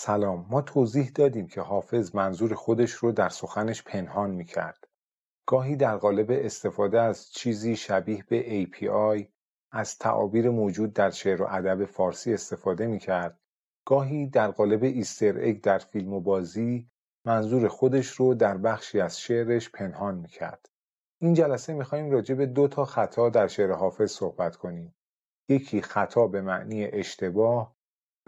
سلام ما توضیح دادیم که حافظ منظور خودش رو در سخنش پنهان می کرد. گاهی در قالب استفاده از چیزی شبیه به API از تعابیر موجود در شعر و ادب فارسی استفاده می کرد. گاهی در قالب ایستر اگ در فیلم و بازی منظور خودش رو در بخشی از شعرش پنهان می کرد. این جلسه می خواهیم راجع به دو تا خطا در شعر حافظ صحبت کنیم. یکی خطا به معنی اشتباه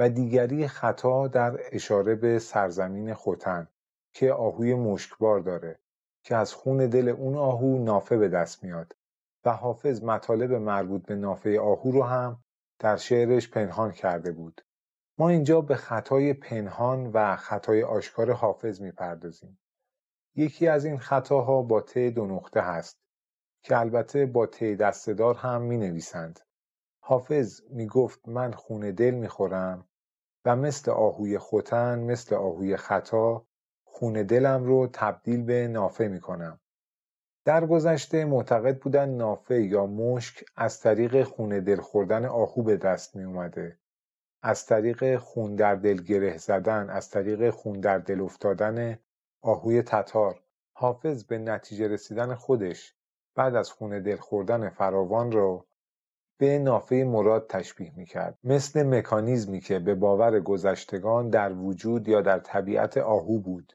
و دیگری خطا در اشاره به سرزمین خوتن که آهوی مشکبار داره که از خون دل اون آهو نافه به دست میاد و حافظ مطالب مربوط به نافه آهو رو هم در شعرش پنهان کرده بود. ما اینجا به خطای پنهان و خطای آشکار حافظ می‌پردازیم. یکی از این خطاها با ت دو نقطه هست که البته با ت دستدار هم می نویسند. حافظ می گفت من خون دل می خورم و مثل آهوی خوتن مثل آهوی خطا خون دلم رو تبدیل به نافه می کنم. در گذشته معتقد بودن نافه یا مشک از طریق خون دل خوردن آهو به دست می اومده. از طریق خون در دل گره زدن، از طریق خون در دل افتادن آهوی تتار حافظ به نتیجه رسیدن خودش بعد از خون دل خوردن فراوان رو به نافه مراد تشبیه می‌کرد. مثل مکانیزمی که به باور گذشتگان در وجود یا در طبیعت آهو بود.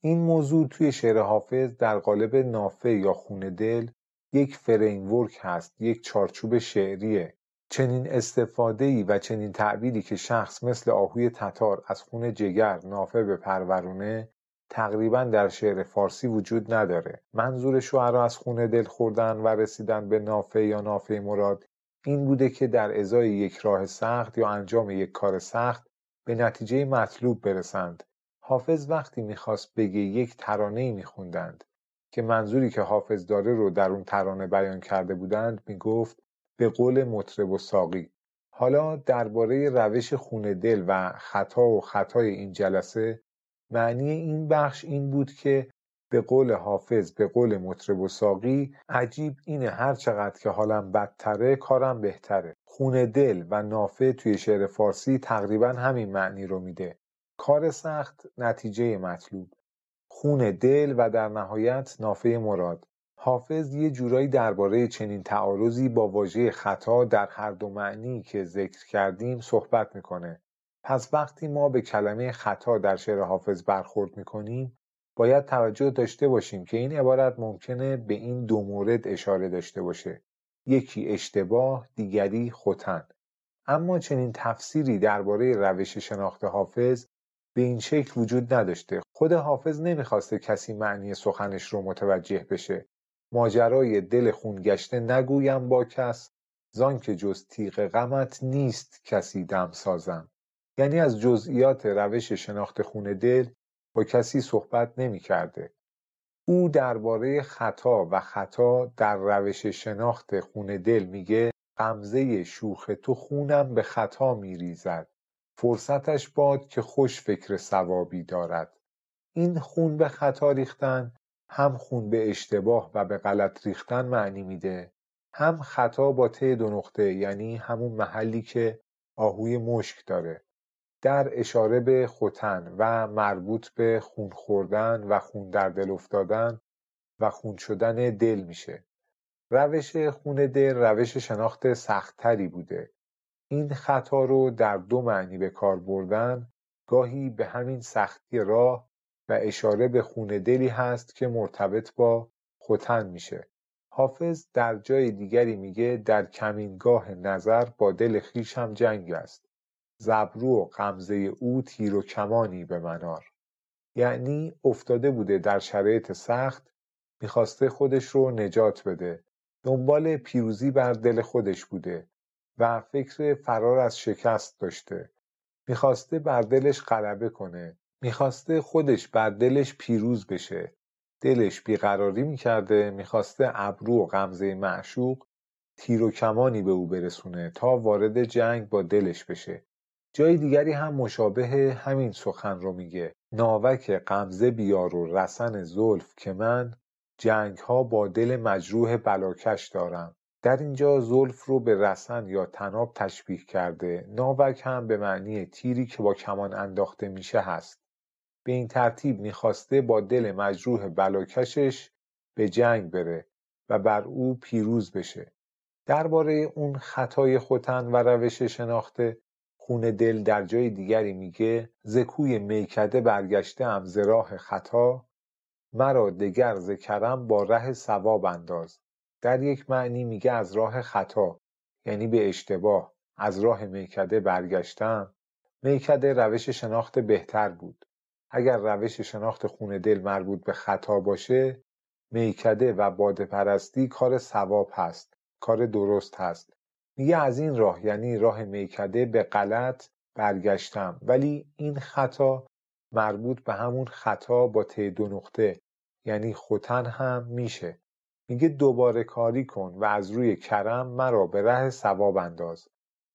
این موضوع توی شعر حافظ در قالب نافه یا خون دل یک فریمورک هست یک چارچوب شعریه. چنین استفاده و چنین تعبیری که شخص مثل آهوی تتار از خون جگر نافه به پرورونه تقریبا در شعر فارسی وجود نداره. منظور شعرا از خون دل خوردن و رسیدن به نافه یا نافه مراد این بوده که در ازای یک راه سخت یا انجام یک کار سخت به نتیجه مطلوب برسند. حافظ وقتی می‌خواست بگه یک ترانه ای میخوندند که منظوری که حافظ داره رو در اون ترانه بیان کرده بودند می‌گفت به قول مطرب و ساقی حالا درباره روش خون دل و خطا و خطای این جلسه معنی این بخش این بود که به قول حافظ به قول مطرب و ساقی عجیب اینه هر چقدر که حالم بدتره کارم بهتره. خون دل و نافه توی شعر فارسی تقریبا همین معنی رو میده. کار سخت نتیجه مطلوب. خون دل و در نهایت نافه مراد. حافظ یه جورایی درباره چنین تعارضی با واژه خطا در هر دو معنی که ذکر کردیم صحبت می‌کنه. پس وقتی ما به کلمه خطا در شعر حافظ برخورد می‌کنیم باید توجه داشته باشیم که این عبارت ممکنه به این دو مورد اشاره داشته باشه. یکی اشتباه دیگری خوتن اما چنین تفسیری درباره روش شناخت حافظ به این شکل وجود نداشته. خود حافظ نمی‌خواسته کسی معنی سخنش رو متوجه بشه. ماجرای دل خونگشته نگویم با کس زان که جز تیغ غمت نیست کسی دم سازم. یعنی از جزئیات روش شناخت خون دل با کسی صحبت نمی کرده. او درباره خطا و خطا در روش شناخت خون دل میگه غمزه شوخ تو خونم به خطا میریزد. فرصتش باد که خوش فکر ثوابی دارد. این خون به خطا ریختن هم خون به اشتباه و به غلط ریختن معنی میده. هم خطا با ته دو نقطه یعنی همون محلی که آهوی مشک داره. در اشاره به ختن و مربوط به خون خوردن و خون در دل افتادن و خون شدن دل میشه. روش خون دل روش شناخت سختتری بوده. این خطا رو در دو معنی به کار بردن. گاهی به همین سختی راه و اشاره به خون دلی هست که مرتبط با ختن میشه. حافظ در جای دیگری میگه در کمینگاه نظر با دل خیشم جنگ است. زبرو و غمزه او تیر و کمانی به منار. یعنی افتاده بوده در شرایط سخت می‌خواسته خودش رو نجات بده. دنبال پیروزی بر دل خودش بوده و فکر فرار از شکست داشته. می‌خواسته بر دلش غلبه کنه. می‌خواسته خودش بر دلش پیروز بشه. دلش بیقراری می‌کرده. می‌خواسته ابرو و غمزه معشوق تیر و کمانی به او برسونه تا وارد جنگ با دلش بشه. جای دیگری هم مشابه همین سخن رو میگه. ناوک غمزه بیار و رسن زلف که من جنگ ها با دل مجروح بلاکش دارم. در اینجا زلف رو به رسن یا تناب تشبیه کرده. ناوک هم به معنی تیری که با کمان انداخته میشه هست. به این ترتیب می‌خواسته با دل مجروح بلاکشش به جنگ بره و بر او پیروز بشه. درباره اون خطای خوتن و روش شناخته خون دل در جای دیگری میگه زکوی میکده برگشته ام ز راه خطا مرا دگر ز کرم با ره ثواب انداز. در یک معنی میگه از راه خطا یعنی به اشتباه از راه میکده برگشتم. میکده روش شناخت بهتر بود. اگر روش شناخت خون دل مربوط به خطا باشه میکده و باده پرستی کار ثواب هست کار درست هست. میگه از این راه یعنی راه میکده به غلط برگشتم. ولی این خطا مربوط به همون خطا با ت دو نقطه یعنی خوتن هم میشه. میگه دوباره کاری کن و از روی کرم مرا به ره ثواب انداز.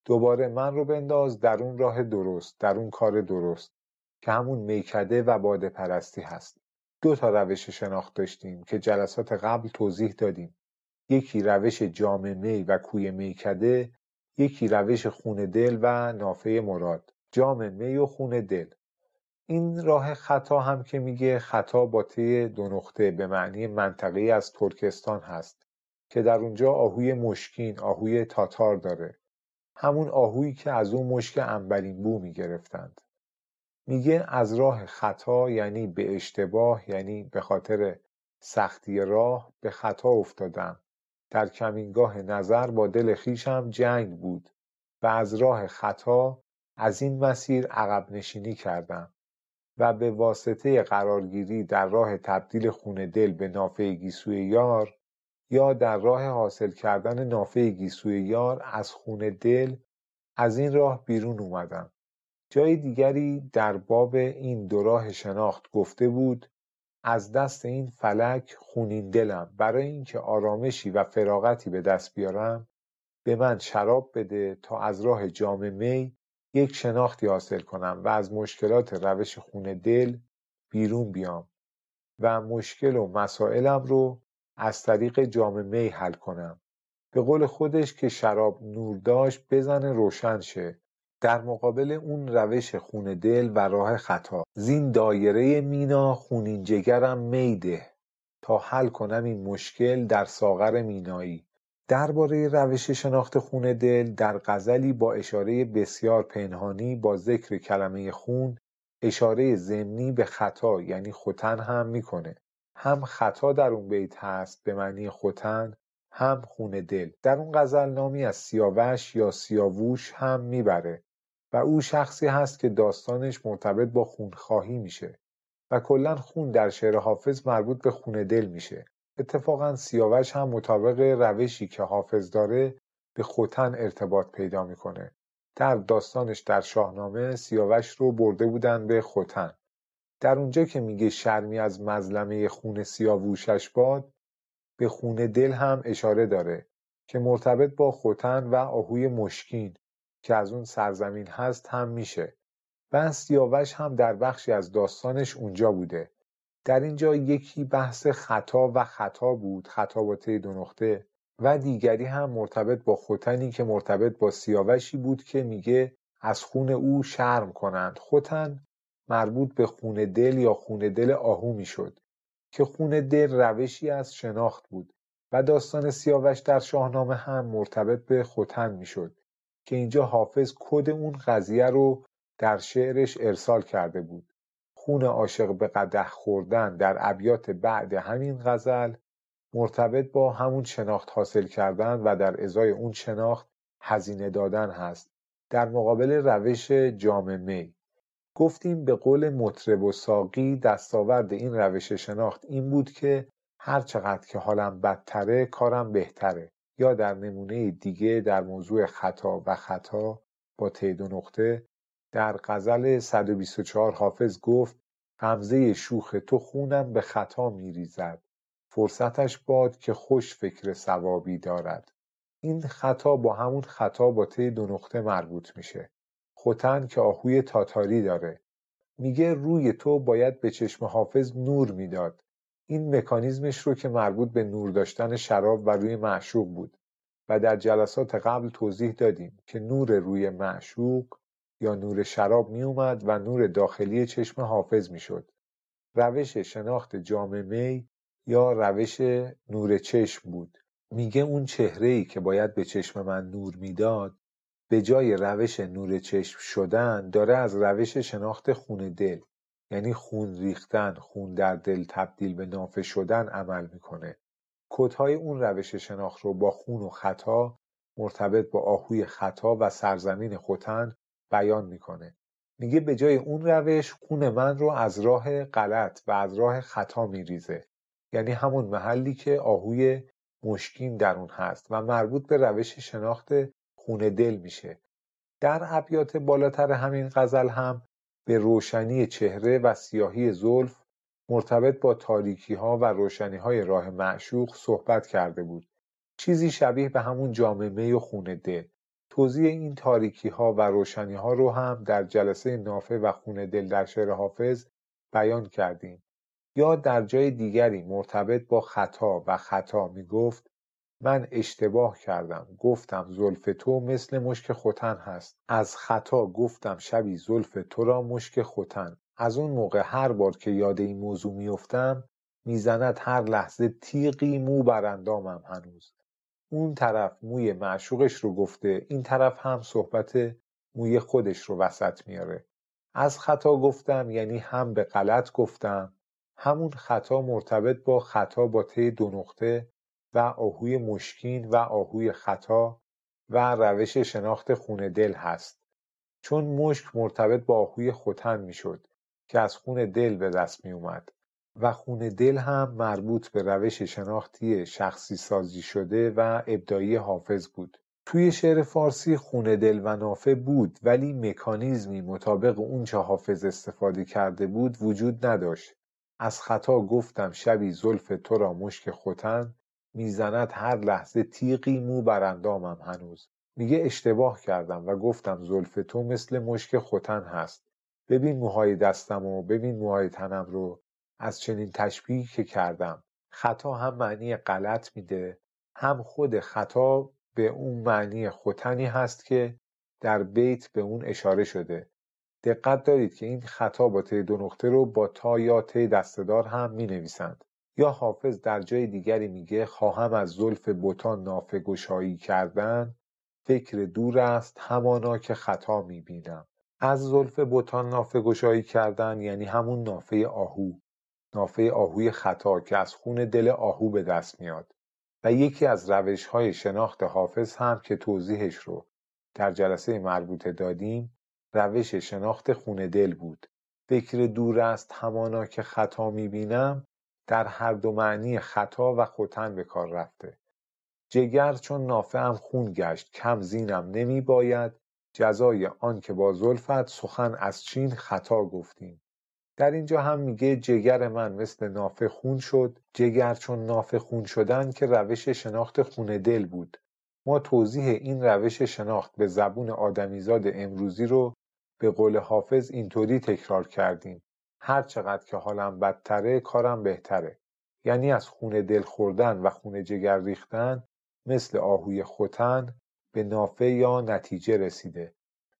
دوباره من رو بنداز در اون راه درست در اون کار درست که همون میکده و باده پرستی هست. دو تا روش شناخت داشتیم که جلسات قبل توضیح دادیم. یکی روش جام می و کوی میکده یکی روش خون دل و نافه مراد. جام می و خون دل. این راه خطا هم که میگه خطا با طی دو نقطه به معنی منطقه از ترکستان هست که در اونجا آهوی مشکین آهوی تاتار داره. همون آهویی که از اون مشک انبرین بو می‌گرفتند. میگه از راه خطا یعنی به اشتباه یعنی به خاطر سختی راه به خطا افتادم. در کمینگاه نظر با دل خویشم جنگ بود و از راه خطا از این مسیر عقب نشینی کردم و به واسطه قرارگیری در راه تبدیل خون دل به نافه گیسوی یار یا در راه حاصل کردن نافه گیسوی یار از خون دل از این راه بیرون اومدم. جای دیگری در باب این دو راه شناخت گفته بود از دست این فلک خونین دلم. برای اینکه آرامشی و فراغتی به دست بیارم به من شراب بده تا از راه جام می یک شناختی حاصل کنم و از مشکلات روش خون دل بیرون بیام و مشکل و مسائلم رو از طریق جام می حل کنم. به قول خودش که شراب نور داشت بزنه روشن شه. در مقابل اون روش خون دل و راه خطا. زین دایره مینا خونین جگرم میده تا حل کنم این مشکل در ساغر مینایی. درباره روش شناخت خون دل در غزلی با اشاره بسیار پنهانی با ذکر کلمه خون اشاره ضمنی به خطا یعنی خوتن هم می‌کنه. هم خطا در اون بیت هست به معنی خوتن هم خون دل. در اون غزل نامی از سیاوش یا سیاووش هم می‌بره و او شخصی هست که داستانش مرتبط با خونخواهی میشه و کلا خون در شعر حافظ مربوط به خون دل میشه. اتفاقا سیاوش هم مطابق روشی که حافظ داره به خوتن ارتباط پیدا می‌کنه. در داستانش در شاهنامه سیاوش رو برده بودن به خوتن. در اونجا که میگه شرمی از مظلمه خون سیاووشش باد به خون دل هم اشاره داره که مرتبط با خوتن و آهوی مشکین که از اون سرزمین هست هم میشه. و سیاوش هم در بخشی از داستانش اونجا بوده. در اینجا یکی بحث خطا و خطا بود خطا با دو نقطه و دیگری هم مرتبط با خوتنی که مرتبط با سیاوشی بود که میگه از خون او شرم کنند. خوتن مربوط به خون دل یا خون دل آهو می‌شد. که خون دل روشی از شناخت بود و داستان سیاوش در شاهنامه هم مرتبط به خوتن می‌شد که اینجا حافظ کد اون قضیه رو در شعرش ارسال کرده بود. خون عاشق به قدح خوردن در ابیات بعد همین غزل مرتبط با همون شناخت حاصل کردن و در ازای اون شناخت هزینه دادن هست در مقابل روش جام می. گفتیم به قول مطرب و ساقی دستاورد این روش شناخت این بود که هر چقدر که حالم بدتره کارم بهتره یا در نمونه دیگه در موضوع خطا و خطا با ت دو نقطه در غزل 124 حافظ گفت غمزه شوخ تو خونم به خطا میریزد فرصتش باد که خوش فکر ثوابی دارد. این خطا با همون خطا با ت دو نقطه مربوط میشه. خوتن که آهوی تاتاری داره میگه روی تو باید به چشم حافظ نور می‌داد این مکانیزمش رو که مربوط به نور داشتن شراب و روی معشوق بود و در جلسات قبل توضیح دادیم که نور روی معشوق یا نور شراب می اومد و نور داخلی چشم حافظ می شد. روش شناخت جام می یا روش نور چشم بود. میگه اون چهره ای که باید به چشم من نور می‌داد به جای روش نور چشم شدن داره از روش شناخت خون دل یعنی خون ریختن خون در دل تبدیل به نافه شدن عمل می‌کنه. کدهای اون روش شناخت رو با خون و خطا مرتبط با آهوی خطا و سرزمین خوتن بیان می‌کنه. میگه به جای اون روش خون من رو از راه غلط و از راه خطا میریزه. یعنی همون محلی که آهوی مشکین در اون هست و مربوط به روش شناخت خون دل میشه. در ابیات بالاتر همین غزل هم به روشنی چهره و سیاهی زلف مرتبط با تاریکی ها و روشنی های راه معشوق صحبت کرده بود. چیزی شبیه به همون جامعه و خون دل. توضیح این تاریکی ها و روشنی ها رو هم در جلسه نافه و خون دل در شعر حافظ بیان کردیم. یا در جای دیگری مرتبط با خطا و خطا می گفت من اشتباه کردم. گفتم زلف تو مثل مشک خوتن هست. از خطا گفتم شبی زلف تو را مشک خوتن از اون موقع هر بار که یاد این موضوع میفتم می‌زند هر لحظه تیغی مو بر اندامم هنوز. اون طرف موی معشوقش رو گفته این طرف هم صحبت موی خودش رو وسط میاره. از خطا گفتم یعنی هم به غلط گفتم. همون خطا مرتبط با خطا با ته دو نقطه. و آهوی مشکین و آهوی خطا و روش شناخت خون دل هست. چون مشک مرتبط با آهوی خوتن می‌شد که از خون دل به دست می اومد و خون دل هم مربوط به روش شناختی شخصی سازی شده و ابدایی حافظ بود. توی شعر فارسی خون دل و نافه بود ولی مکانیزمی مطابق اون چه حافظ استفاده کرده بود وجود نداشت. از خطا گفتم شبی زلف تو را مشک خوتن می‌زند هر لحظه تیغی مو بر اندامم هنوز. میگه اشتباه کردم و گفتم زلف تو مثل مشک خوتن هست. ببین موهای دستم و ببین موهای تنم رو. از چنین تشبیهی که کردم. خطا هم معنی غلط میده. هم خود خطا به اون معنی خوتنی هست که در بیت به اون اشاره شده. دقت دارید که این خطا با ته دو نقطه رو با تا یا ته دستدار هم می نویسند یا حافظ در جای دیگری میگه خواهم از زلف بتان نافه گشایی کردن؟ فکر دور است همانا که خطا می‌بینم. از زلف بتان نافه گشایی کردن یعنی همون نافه آهو. نافه آهوی خطا که از خون دل آهو به دست میاد. و یکی از روش های شناخت حافظ هم که توضیحش رو در جلسه مربوطه دادیم روش شناخت خون دل بود. فکر دور است همانا که خطا می‌بینم در هر دو معنی خطا و خوتن به کار رفته. جگر چون نافه هم خون گشت کم زینم نمی باید جزای آن که با زلفت سخن از چین خطا گفتیم. در اینجا هم میگه جگر من مثل نافه خون شد جگر چون نافه خون شدن که روش شناخت خون دل بود. ما توضیح این روش شناخت به زبون آدمیزاد امروزی رو به قول حافظ اینطوری تکرار کردیم. هر چقدر که حالم بدتره کارم بهتره. یعنی از خون دل خوردن و خون جگر ریختن مثل آهوی خوتن به نافه یا نتیجه رسیده.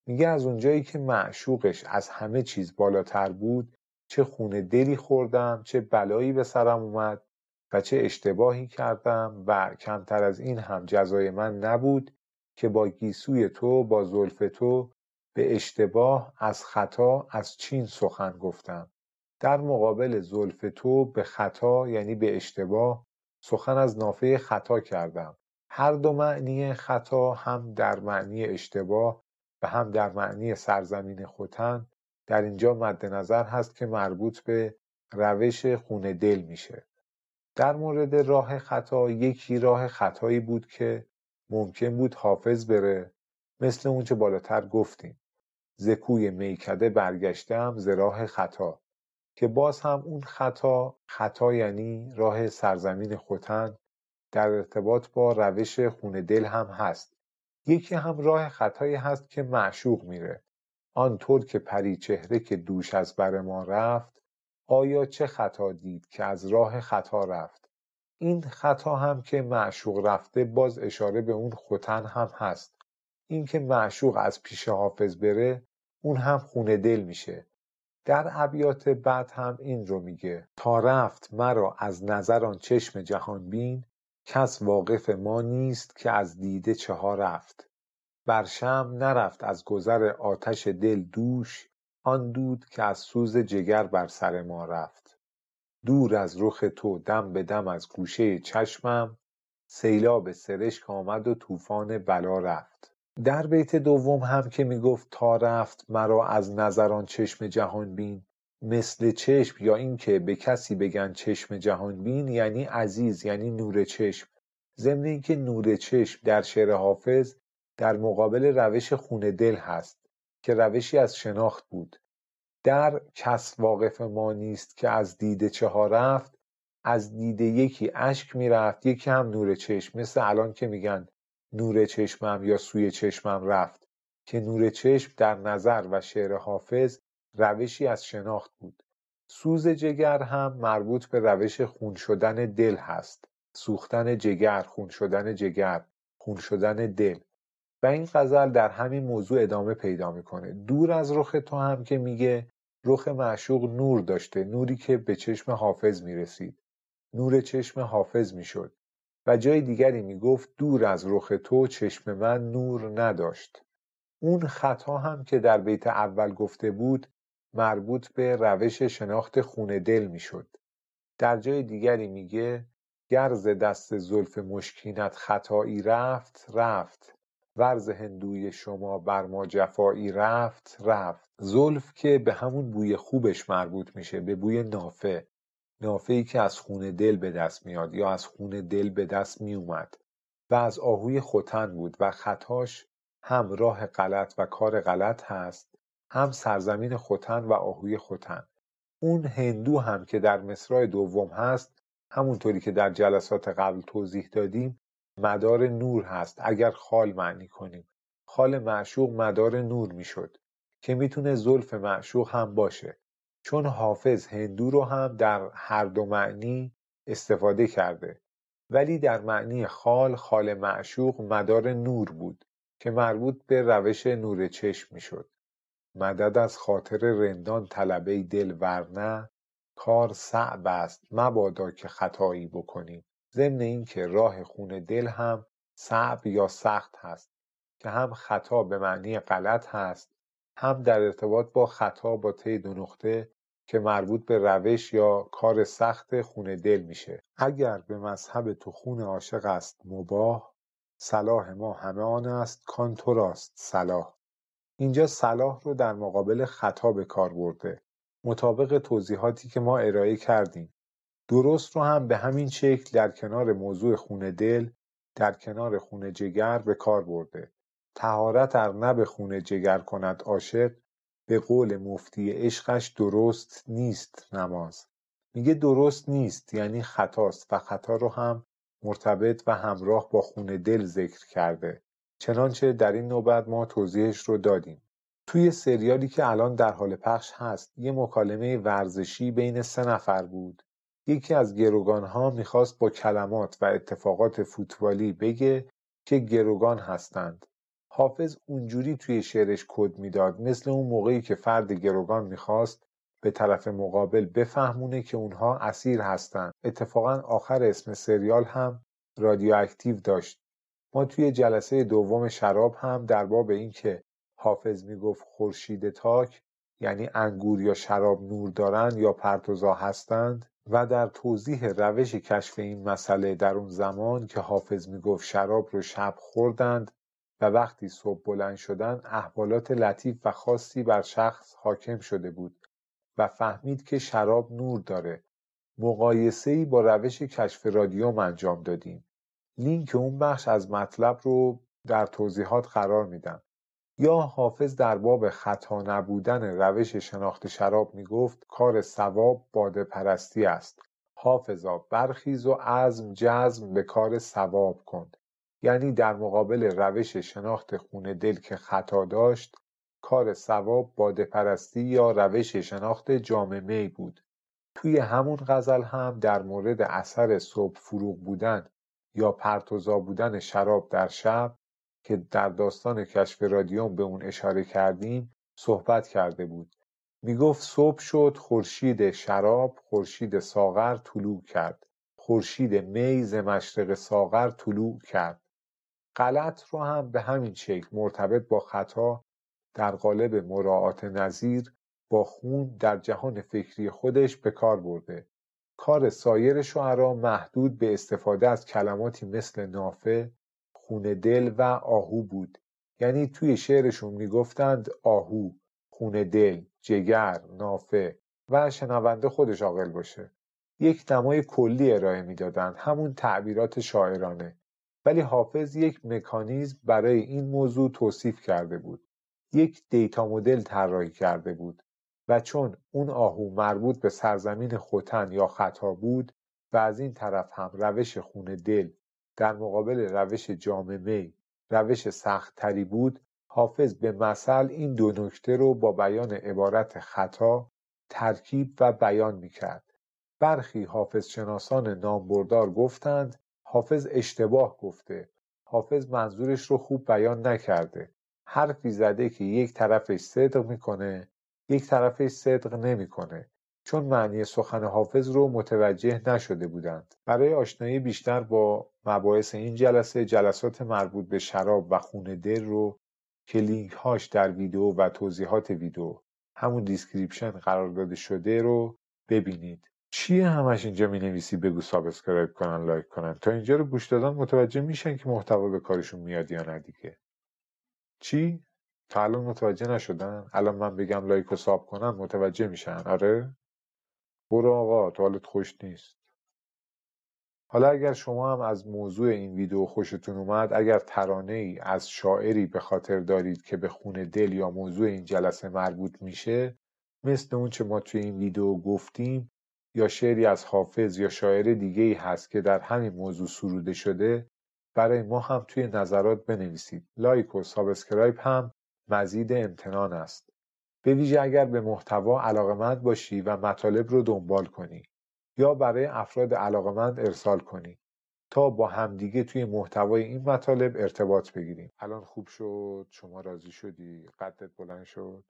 میگه از اونجایی که معشوقش از همه چیز بالاتر بود چه خون دلی خوردم چه بلایی به سرم اومد و چه اشتباهی کردم و کمتر از این هم جزای من نبود که با گیسوی تو با زلف تو به اشتباه از خطا از چین سخن گفتم. در مقابل زلف تو به خطا یعنی به اشتباه سخن از نافه خطا کردم. هر دو معنی خطا هم در معنی اشتباه و هم در معنی سرزمین خوتن در اینجا مد نظر هست که مربوط به روش خون دل میشه. در مورد راه خطا یکی راه خطایی بود که ممکن بود حافظ بره. مثل اونچه بالاتر گفتیم. زکوی میکده برگشتم ز راه خطا. که باز هم اون خطا خطا یعنی راه سرزمین خوتن در ارتباط با روش خون دل هم هست. یکی هم راه خطایی هست که معشوق میره. آنطور که پری چهره که دوش از بر ما رفت آیا چه خطا دید که از راه خطا رفت؟ این خطا هم که معشوق رفته باز اشاره به اون ختن هم هست. اینکه معشوق از پیش حافظ بره اون هم خونه دل میشه. در ابیات بعد هم این رو میگه. تا رفت مرا از نظر آن چشم جهان بین کس واقف ما نیست که از دیده چها رفت. بر شم نرفت از گذر آتش دل دوش آن دود که از سوز جگر بر سر ما رفت. دور از رخ تو دم به دم از گوشه چشمم سیلاب سرشک آمد و طوفان بلا رفت. در بیت دوم هم که می‌گفت تا رفت مرا از نظران چشم جهان بین مثل چشم یا اینکه به کسی بگن چشم جهان بین یعنی عزیز یعنی نور چشم. ضمن اینکه نور چشم در شعر حافظ در مقابل روش خون دل هست که روشی از شناخت بود. در کس واقف ما نیست که از دیده چها رفت از دیده یکی اشک می‌رفت یکی هم نور چشم مثل الان که میگن نور چشمم یا سوی چشمم رفت که نور چشم در نظر و شعر حافظ روشی از شناخت بود. سوز جگر هم مربوط به روش خون شدن دل هست. سوختن جگر خون شدن جگر خون شدن دل. و این غزل در همین موضوع ادامه پیدا می‌کنه. دور از رخ تو هم که میگه رخ معشوق نور داشته نوری که به چشم حافظ می‌رسید. نور چشم حافظ می‌شد. و جای دیگری می‌گفت دور از رخ تو چشم من نور نداشت. اون خطا هم که در بیت اول گفته بود مربوط به روش شناخت خون دل می‌شد. در جای دیگری میگه گرز دست زلف مشکینت خطایی رفت رفت. ورز هندوی شما بر ما جفایی رفت رفت. زلف که به همون بوی خوبش مربوط میشه به بوی نافه نافه ای که از خون دل به دست میاد یا از خون دل به دست می اومد و از آهوی ختن بود و خطاش هم راه غلط و کار غلط هست هم سرزمین ختن و آهوی ختن. اون هندو هم که در مصرع دوم هست همونطوری که در جلسات قبل توضیح دادیم مدار نور هست. اگر خال معنی کنیم. خال معشوق مدار نور می‌شد که می‌تونه زلف معشوق هم باشه. چون حافظ هندو رو هم در هر دو معنی استفاده کرده. ولی در معنی خال خال معشوق مدار نور بود که مربوط به روش نور چشم می‌شد. مدد از خاطر رندان طلبه دل ورنه کار صعب است مبادا که خطایی بکنیم ضمن اینکه راه خون دل هم صعب یا سخت هست که هم خطا به معنی غلط هست هم در ارتباط با خطا با طی دو نقطه که مربوط به روش یا کار سخت خون دل میشه. اگر به مذهب تو خون عاشق است مباه صلاح ما همه آن است کان تو راست صلاح. اینجا صلاح رو در مقابل خطا به کار برده. مطابق توضیحاتی که ما ارائه کردیم. درست رو هم به همین شکل در کنار موضوع خون دل در کنار خون جگر به کار برده. تهارت ار نه به خون جگر کند عاشق به قول مفتی عشقش درست نیست نماز. میگه درست نیست یعنی خطاست و خطا رو هم مرتبط و همراه با خون دل ذکر کرده. چنانچه در این نوبت ما توضیحش رو دادیم. توی سریالی که الان در حال پخش هست یه مکالمه ورزشی بین سه نفر بود. یکی از گروگانها می‌خواست با کلمات و اتفاقات فوتبالی بگه که گروگان هستند. حافظ اونجوری توی شعرش کد می‌داد مثل اون موقعی که فرد گروگان می‌خواست به طرف مقابل بفهمونه که اونها اسیر هستند اتفاقا آخر اسم سریال هم رادیواکتیو داشت. ما توی جلسه دوم شراب هم در باب اینکه حافظ می‌گفت خورشید تاک یعنی انگور یا شراب نور دارند یا پرتوزا هستند و در توضیح روش کشف این مسئله در اون زمان که حافظ می‌گفت شراب رو شب خوردند و وقتی صبح بلند شدن احوالات لطیف و خاصی بر شخص حاکم شده بود و فهمید که شراب نور داره. ای با روش کشف رادیوم انجام دادیم. لینک اون بخش از مطلب رو در توضیحات قرار میدم. یا حافظ در باب خطا نبودن روش شناخت شراب می‌گفت کار سواب باده پرستی است. حافظا برخیز و عزم جزم به کار سواب کن یعنی در مقابل روش شناخت خون دل که خطا داشت کار سواب باده پرستی یا روش شناخت جام می بود. توی همون غزل هم در مورد اثر صبح فروغ بودن یا پرتوزا بودن شراب در شب که در داستان کشف رادیوم به اون اشاره کردیم صحبت کرده بود. می‌گفت صبح شد خورشید شراب خورشید ساغر طلوع کرد. خورشید می ز مشرق ساغر طلوع کرد. غلط رو هم به همین شکل مرتبط با خطا در قالب مراعات نظیر با خون در جهان فکری خودش به کار برده. کار سایر شعرا محدود به استفاده از کلماتی مثل نافه خون دل و آهو بود. یعنی توی شعرشون می‌گفتند آهو خون دل جگر نافه و شنونده خودش عاقل باشه. یک دمای کلی ارائه می‌دادند همون تعبیرات شاعرانه. ولی حافظ یک مکانیزم برای این موضوع توصیف کرده بود. یک دیتا مدل طراحی کرده بود و چون اون آهو مربوط به سرزمین خوتن یا خطا بود و از این طرف هم روش خون دل در مقابل روش جام می روش سختتری بود حافظ به مثل این دو نکته رو با بیان عبارت خطا ترکیب و بیان می‌کرد. برخی حافظ شناسان نامبردار گفتند حافظ اشتباه گفته. حافظ منظورش رو خوب بیان نکرده. حرفی زده که یک طرفش صدق می‌کنه یک طرفش صدق نمی‌کنه. چون معنی سخن حافظ رو متوجه نشده بودند. برای آشنایی بیشتر با مباحث این جلسه جلسات مربوط به شراب و خون دل رو که لینک هاش در ویدیو و توضیحات ویدیو همون description قرار داده شده رو ببینید. چیه همش اینجا می نویسی بگو subscribe کنن like کنن. تا اینجا رو گوش دادن متوجه میشن که محتوا به کارشون میاد یا نه دیگه. چی؟ تا الان متوجه نشدن؟ الان من بگم like و sub کنن متوجه میشن؟ آره. برو آقا تو حالت خوش نیست. حالا اگر شما هم از موضوع این ویدیو خوشتون اومد اگر ترانه ای از شاعری به خاطر دارید که به خون دل یا موضوع این جلسه مربوط میشه مثل اون چه ما توی این ویدیو گفتیم یا شعری از حافظ یا شاعر دیگه ای هست که در همین موضوع سروده شده برای ما هم توی نظرات بنویسید. like و subscribe هم مزید امتنان است. به ویژه اگر به محتوا علاقمند باشی و مطالب رو دنبال کنی یا برای افراد علاقمند ارسال کنی تا با همدیگه توی محتوای این مطالب ارتباط بگیریم. الان خوب شد؟ شما راضی شدی؟ قدت بلند شد؟